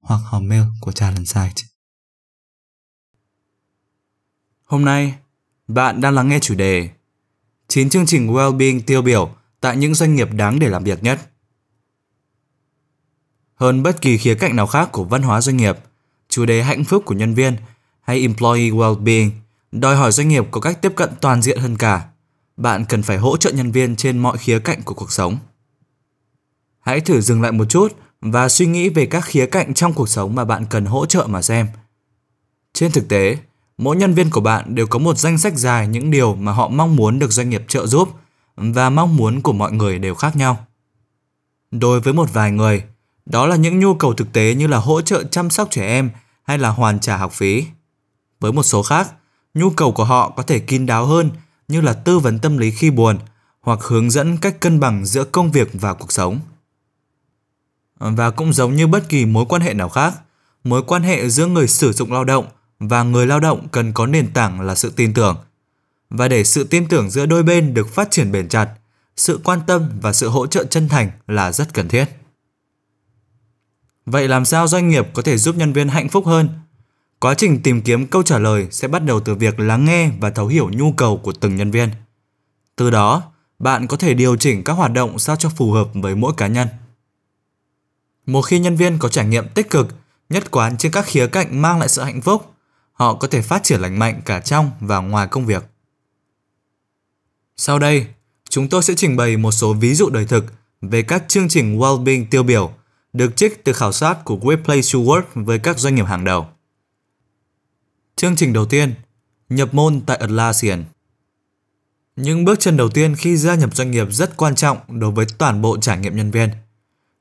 hoặc hòm mail của Talent Site. Hôm nay, bạn đang lắng nghe chủ đề 9 chương trình well-being tiêu biểu tại những doanh nghiệp đáng để làm việc nhất. Hơn bất kỳ khía cạnh nào khác của văn hóa doanh nghiệp, chủ đề hạnh phúc của nhân viên hay employee well-being đòi hỏi doanh nghiệp có cách tiếp cận toàn diện hơn cả. Bạn cần phải hỗ trợ nhân viên trên mọi khía cạnh của cuộc sống. Hãy thử dừng lại một chút và suy nghĩ về các khía cạnh trong cuộc sống mà bạn cần hỗ trợ mà xem. Trên thực tế, mỗi nhân viên của bạn đều có một danh sách dài những điều mà họ mong muốn được doanh nghiệp trợ giúp và mong muốn của mọi người đều khác nhau. Đối với một vài người, đó là những nhu cầu thực tế như là hỗ trợ chăm sóc trẻ em hay là hoàn trả học phí. Với một số khác, nhu cầu của họ có thể kín đáo hơn như là tư vấn tâm lý khi buồn hoặc hướng dẫn cách cân bằng giữa công việc và cuộc sống. Và cũng giống như bất kỳ mối quan hệ nào khác, mối quan hệ giữa người sử dụng lao động và người lao động cần có nền tảng là sự tin tưởng. Và để sự tin tưởng giữa đôi bên được phát triển bền chặt, sự quan tâm và sự hỗ trợ chân thành là rất cần thiết. Vậy làm sao doanh nghiệp có thể giúp nhân viên hạnh phúc hơn? Quá trình tìm kiếm câu trả lời sẽ bắt đầu từ việc lắng nghe và thấu hiểu nhu cầu của từng nhân viên. Từ đó, bạn có thể điều chỉnh các hoạt động sao cho phù hợp với mỗi cá nhân. Một khi nhân viên có trải nghiệm tích cực, nhất quán trên các khía cạnh mang lại sự hạnh phúc, họ có thể phát triển lành mạnh cả trong và ngoài công việc. Sau đây, chúng tôi sẽ trình bày một số ví dụ đời thực về các chương trình well-being tiêu biểu được trích từ khảo sát của Workplace to Work với các doanh nghiệp hàng đầu. Chương trình đầu tiên, nhập môn tại Atlassian. Những bước chân đầu tiên khi gia nhập doanh nghiệp rất quan trọng đối với toàn bộ trải nghiệm nhân viên –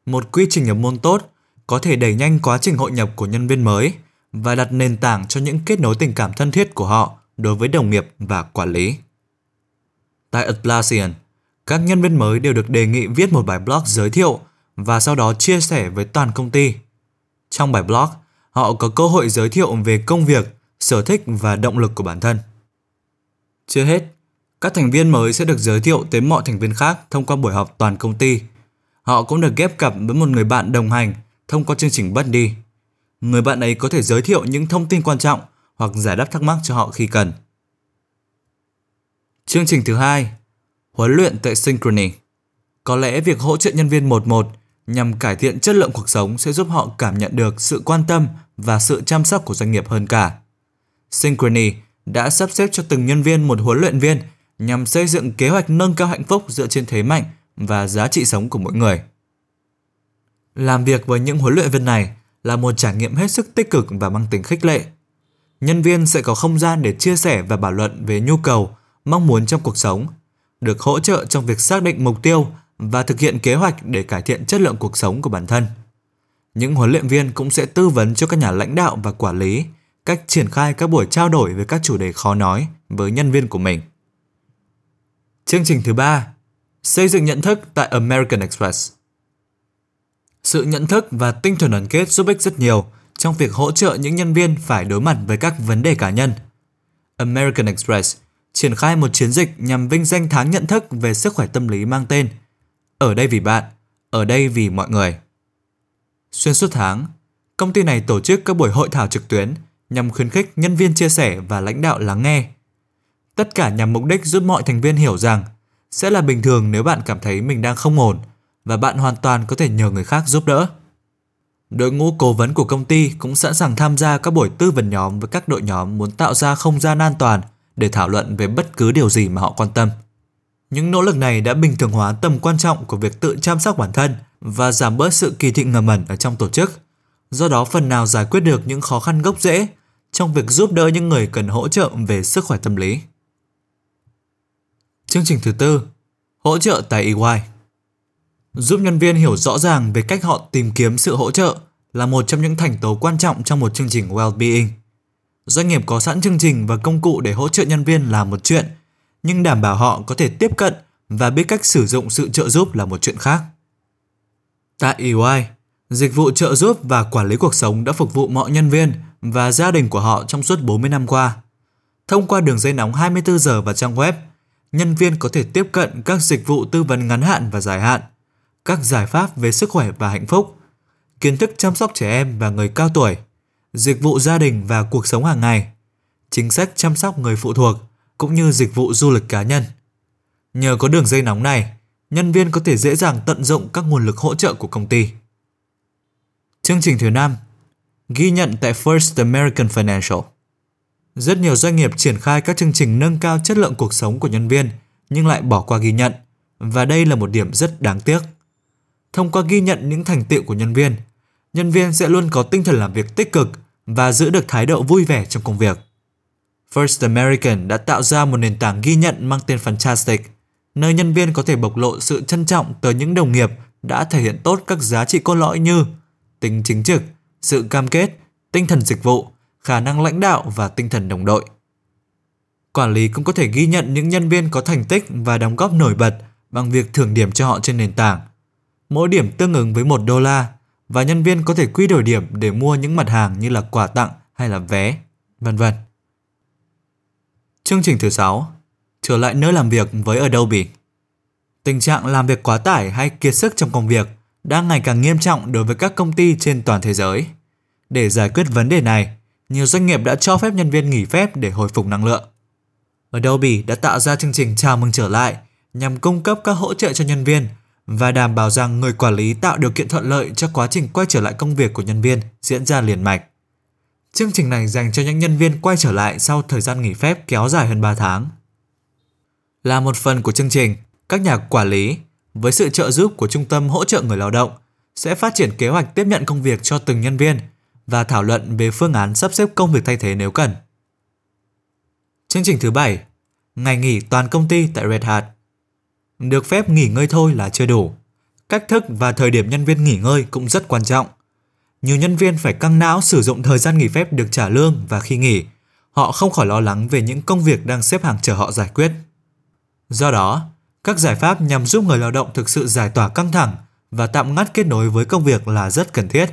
một quy trình nhập môn tốt có thể đẩy nhanh quá trình hội nhập của nhân viên mới và đặt nền tảng cho những kết nối tình cảm thân thiết của họ đối với đồng nghiệp và quản lý. Tại Atlassian, các nhân viên mới đều được đề nghị viết một bài blog giới thiệu và sau đó chia sẻ với toàn công ty. Trong bài blog, họ có cơ hội giới thiệu về công việc, sở thích và động lực của bản thân. Chưa hết, các thành viên mới sẽ được giới thiệu tới mọi thành viên khác thông qua buổi họp toàn công ty – Họ cũng được ghép cặp với một người bạn đồng hành thông qua chương trình Buddy. Người bạn ấy có thể giới thiệu những thông tin quan trọng hoặc giải đáp thắc mắc cho họ khi cần. Chương trình thứ hai, huấn luyện tại Synchrony. Có lẽ việc hỗ trợ nhân viên một một nhằm cải thiện chất lượng cuộc sống sẽ giúp họ cảm nhận được sự quan tâm và sự chăm sóc của doanh nghiệp hơn cả. Synchrony đã sắp xếp cho từng nhân viên một huấn luyện viên nhằm xây dựng kế hoạch nâng cao hạnh phúc dựa trên thế mạnh và giá trị sống của mỗi người. Làm việc với những huấn luyện viên này là một trải nghiệm hết sức tích cực và mang tính khích lệ. Nhân viên sẽ có không gian để chia sẻ và bàn luận về nhu cầu, mong muốn trong cuộc sống, được hỗ trợ trong việc xác định mục tiêu và thực hiện kế hoạch để cải thiện chất lượng cuộc sống của bản thân. Những huấn luyện viên cũng sẽ tư vấn cho các nhà lãnh đạo và quản lý cách triển khai các buổi trao đổi về các chủ đề khó nói với nhân viên của mình. Chương trình thứ ba Xây dựng nhận thức tại American Express Sự nhận thức và tinh thần đoàn kết giúp ích rất nhiều trong việc hỗ trợ những nhân viên phải đối mặt với các vấn đề cá nhân. American Express triển khai một chiến dịch nhằm vinh danh tháng nhận thức về sức khỏe tâm lý mang tên Ở đây vì bạn, ở đây vì mọi người. Xuyên suốt tháng, công ty này tổ chức các buổi hội thảo trực tuyến nhằm khuyến khích nhân viên chia sẻ và lãnh đạo lắng nghe. Tất cả nhằm mục đích giúp mọi thành viên hiểu rằng sẽ là bình thường nếu bạn cảm thấy mình đang không ổn và bạn hoàn toàn có thể nhờ người khác giúp đỡ. Đội ngũ cố vấn của công ty cũng sẵn sàng tham gia các buổi tư vấn nhóm với các đội nhóm muốn tạo ra không gian an toàn để thảo luận về bất cứ điều gì mà họ quan tâm. Những nỗ lực này đã bình thường hóa tầm quan trọng của việc tự chăm sóc bản thân và giảm bớt sự kỳ thị ngầm ẩn ở trong tổ chức. Do đó, phần nào giải quyết được những khó khăn gốc rễ trong việc giúp đỡ những người cần hỗ trợ về sức khỏe tâm lý. Chương trình thứ tư, hỗ trợ tại EY. Giúp nhân viên hiểu rõ ràng về cách họ tìm kiếm sự hỗ trợ là một trong những thành tố quan trọng trong một chương trình well-being. Doanh nghiệp có sẵn chương trình và công cụ để hỗ trợ nhân viên là một chuyện, nhưng đảm bảo họ có thể tiếp cận và biết cách sử dụng sự trợ giúp là một chuyện khác. Tại EY, dịch vụ trợ giúp và quản lý cuộc sống đã phục vụ mọi nhân viên và gia đình của họ trong suốt 40 năm qua. Thông qua đường dây nóng 24 giờ và trang web, nhân viên có thể tiếp cận các dịch vụ tư vấn ngắn hạn và dài hạn, các giải pháp về sức khỏe và hạnh phúc, kiến thức chăm sóc trẻ em và người cao tuổi, dịch vụ gia đình và cuộc sống hàng ngày, chính sách chăm sóc người phụ thuộc cũng như dịch vụ du lịch cá nhân. Nhờ có đường dây nóng này, nhân viên có thể dễ dàng tận dụng các nguồn lực hỗ trợ của công ty. Chương trình thứ 5 Ghi nhận tại First American Financial rất nhiều doanh nghiệp triển khai các chương trình nâng cao chất lượng cuộc sống của nhân viên nhưng lại bỏ qua ghi nhận, và đây là một điểm rất đáng tiếc. Thông qua ghi nhận những thành tiệu của nhân viên, nhân viên sẽ luôn có tinh thần làm việc tích cực và giữ được thái độ vui vẻ trong công việc. First American đã tạo ra một nền tảng ghi nhận mang tên Fantastic, nơi nhân viên có thể bộc lộ sự trân trọng tới những đồng nghiệp đã thể hiện tốt các giá trị cốt lõi như tính chính trực, sự cam kết, tinh thần dịch vụ, khả năng lãnh đạo và tinh thần đồng đội. Quản lý cũng có thể ghi nhận những nhân viên có thành tích và đóng góp nổi bật bằng việc thưởng điểm cho họ trên nền tảng. Mỗi điểm tương ứng với 1 đô la và nhân viên có thể quy đổi điểm để mua những mặt hàng như là quà tặng hay là vé, vân vân. Chương trình thứ 6 Trở lại nơi làm việc với Adobe Tình trạng làm việc quá tải hay kiệt sức trong công việc đang ngày càng nghiêm trọng đối với các công ty trên toàn thế giới. Để giải quyết vấn đề này, nhiều doanh nghiệp đã cho phép nhân viên nghỉ phép để hồi phục năng lượng. Adobe đã tạo ra chương trình chào mừng trở lại nhằm cung cấp các hỗ trợ cho nhân viên và đảm bảo rằng người quản lý tạo điều kiện thuận lợi cho quá trình quay trở lại công việc của nhân viên diễn ra liền mạch. Chương trình này dành cho những nhân viên quay trở lại sau thời gian nghỉ phép kéo dài hơn 3 tháng. Là một phần của chương trình, các nhà quản lý, với sự trợ giúp của Trung tâm Hỗ trợ Người Lao động, sẽ phát triển kế hoạch tiếp nhận công việc cho từng nhân viên và thảo luận về phương án sắp xếp công việc thay thế nếu cần. Chương trình thứ 7 Ngày nghỉ toàn công ty tại Red Hat Được phép nghỉ ngơi thôi là chưa đủ. Cách thức và thời điểm nhân viên nghỉ ngơi cũng rất quan trọng. Nhiều nhân viên phải căng não sử dụng thời gian nghỉ phép được trả lương và khi nghỉ, họ không khỏi lo lắng về những công việc đang xếp hàng chờ họ giải quyết. Do đó, các giải pháp nhằm giúp người lao động thực sự giải tỏa căng thẳng và tạm ngắt kết nối với công việc là rất cần thiết.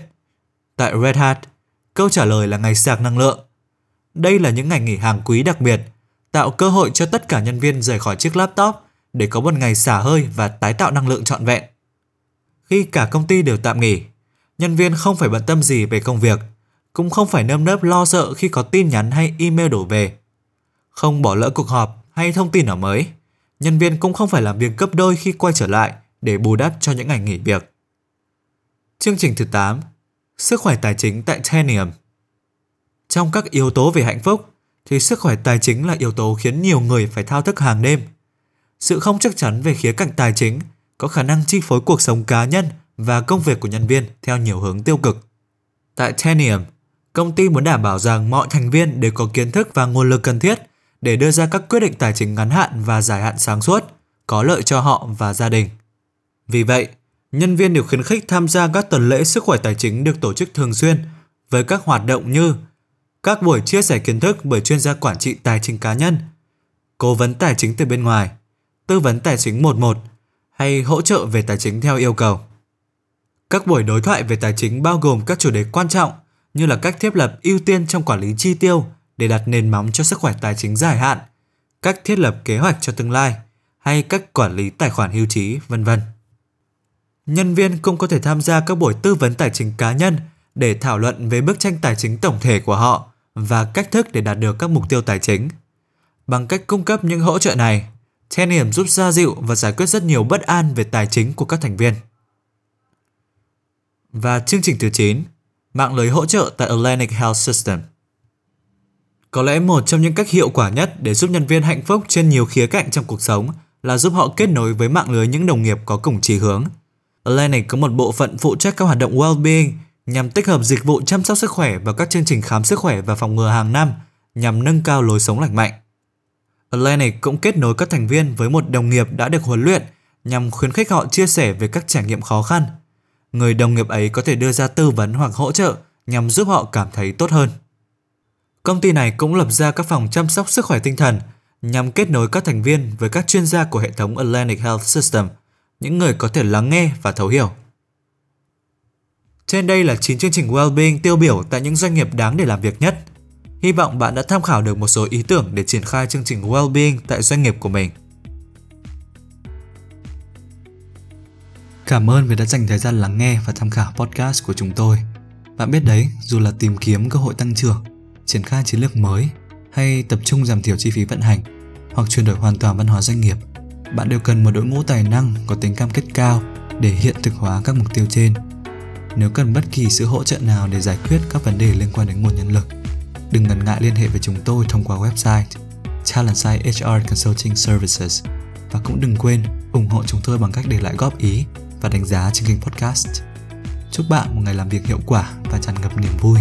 Tại Red Hat, câu trả lời là ngày sạc năng lượng. Đây là những ngày nghỉ hàng quý đặc biệt, tạo cơ hội cho tất cả nhân viên rời khỏi chiếc laptop để có một ngày xả hơi và tái tạo năng lượng trọn vẹn. Khi cả công ty đều tạm nghỉ, nhân viên không phải bận tâm gì về công việc, cũng không phải nơm nớp lo sợ khi có tin nhắn hay email đổ về. Không bỏ lỡ cuộc họp hay thông tin nào mới, nhân viên cũng không phải làm việc gấp đôi khi quay trở lại để bù đắp cho những ngày nghỉ việc. Chương trình thứ 8 Sức khỏe tài chính tại Tenium Trong các yếu tố về hạnh phúc, thì sức khỏe tài chính là yếu tố khiến nhiều người phải thao thức hàng đêm. Sự không chắc chắn về khía cạnh tài chính có khả năng chi phối cuộc sống cá nhân và công việc của nhân viên theo nhiều hướng tiêu cực. Tại Tenium, công ty muốn đảm bảo rằng mọi thành viên đều có kiến thức và nguồn lực cần thiết để đưa ra các quyết định tài chính ngắn hạn và dài hạn sáng suốt, có lợi cho họ và gia đình. Vì vậy, nhân viên được khuyến khích tham gia các tuần lễ sức khỏe tài chính được tổ chức thường xuyên với các hoạt động như các buổi chia sẻ kiến thức bởi chuyên gia quản trị tài chính cá nhân, cố vấn tài chính từ bên ngoài, tư vấn tài chính 11 hay hỗ trợ về tài chính theo yêu cầu. Các buổi đối thoại về tài chính bao gồm các chủ đề quan trọng như là cách thiết lập ưu tiên trong quản lý chi tiêu để đặt nền móng cho sức khỏe tài chính dài hạn, cách thiết lập kế hoạch cho tương lai hay cách quản lý tài khoản hưu trí, vân vân. Nhân viên cũng có thể tham gia các buổi tư vấn tài chính cá nhân để thảo luận về bức tranh tài chính tổng thể của họ và cách thức để đạt được các mục tiêu tài chính. Bằng cách cung cấp những hỗ trợ này, Tenium giúp xoa dịu và giải quyết rất nhiều bất an về tài chính của các thành viên. Và chương trình thứ 9, mạng lưới hỗ trợ tại Atlantic Health System. Có lẽ một trong những cách hiệu quả nhất để giúp nhân viên hạnh phúc trên nhiều khía cạnh trong cuộc sống là giúp họ kết nối với mạng lưới những đồng nghiệp có cùng chí hướng. Atlantic có một bộ phận phụ trách các hoạt động well-being nhằm tích hợp dịch vụ chăm sóc sức khỏe và các chương trình khám sức khỏe và phòng ngừa hàng năm nhằm nâng cao lối sống lành mạnh. Atlantic cũng kết nối các thành viên với một đồng nghiệp đã được huấn luyện nhằm khuyến khích họ chia sẻ về các trải nghiệm khó khăn. người đồng nghiệp ấy có thể đưa ra tư vấn hoặc hỗ trợ nhằm giúp họ cảm thấy tốt hơn. Công ty này cũng lập ra các phòng chăm sóc sức khỏe tinh thần nhằm kết nối các thành viên với các chuyên gia của hệ thống Atlantic Health System, những người có thể lắng nghe và thấu hiểu. Trên đây là 9 chương trình Wellbeing tiêu biểu tại những doanh nghiệp đáng để làm việc nhất. Hy vọng bạn đã tham khảo được một số ý tưởng để triển khai chương trình Wellbeing tại doanh nghiệp của mình. Cảm ơn vì đã dành thời gian lắng nghe và tham khảo podcast của chúng tôi. Bạn biết đấy, dù là tìm kiếm cơ hội tăng trưởng, triển khai chiến lược mới hay tập trung giảm thiểu chi phí vận hành hoặc chuyển đổi hoàn toàn văn hóa doanh nghiệp, bạn đều cần một đội ngũ tài năng có tính cam kết cao để hiện thực hóa các mục tiêu trên. Nếu cần bất kỳ sự hỗ trợ nào để giải quyết các vấn đề liên quan đến nguồn nhân lực, đừng ngần ngại liên hệ với chúng tôi thông qua website Talentside HR Consulting Services và cũng đừng quên ủng hộ chúng tôi bằng cách để lại góp ý và đánh giá trên kênh podcast. Chúc bạn một ngày làm việc hiệu quả và tràn ngập niềm vui.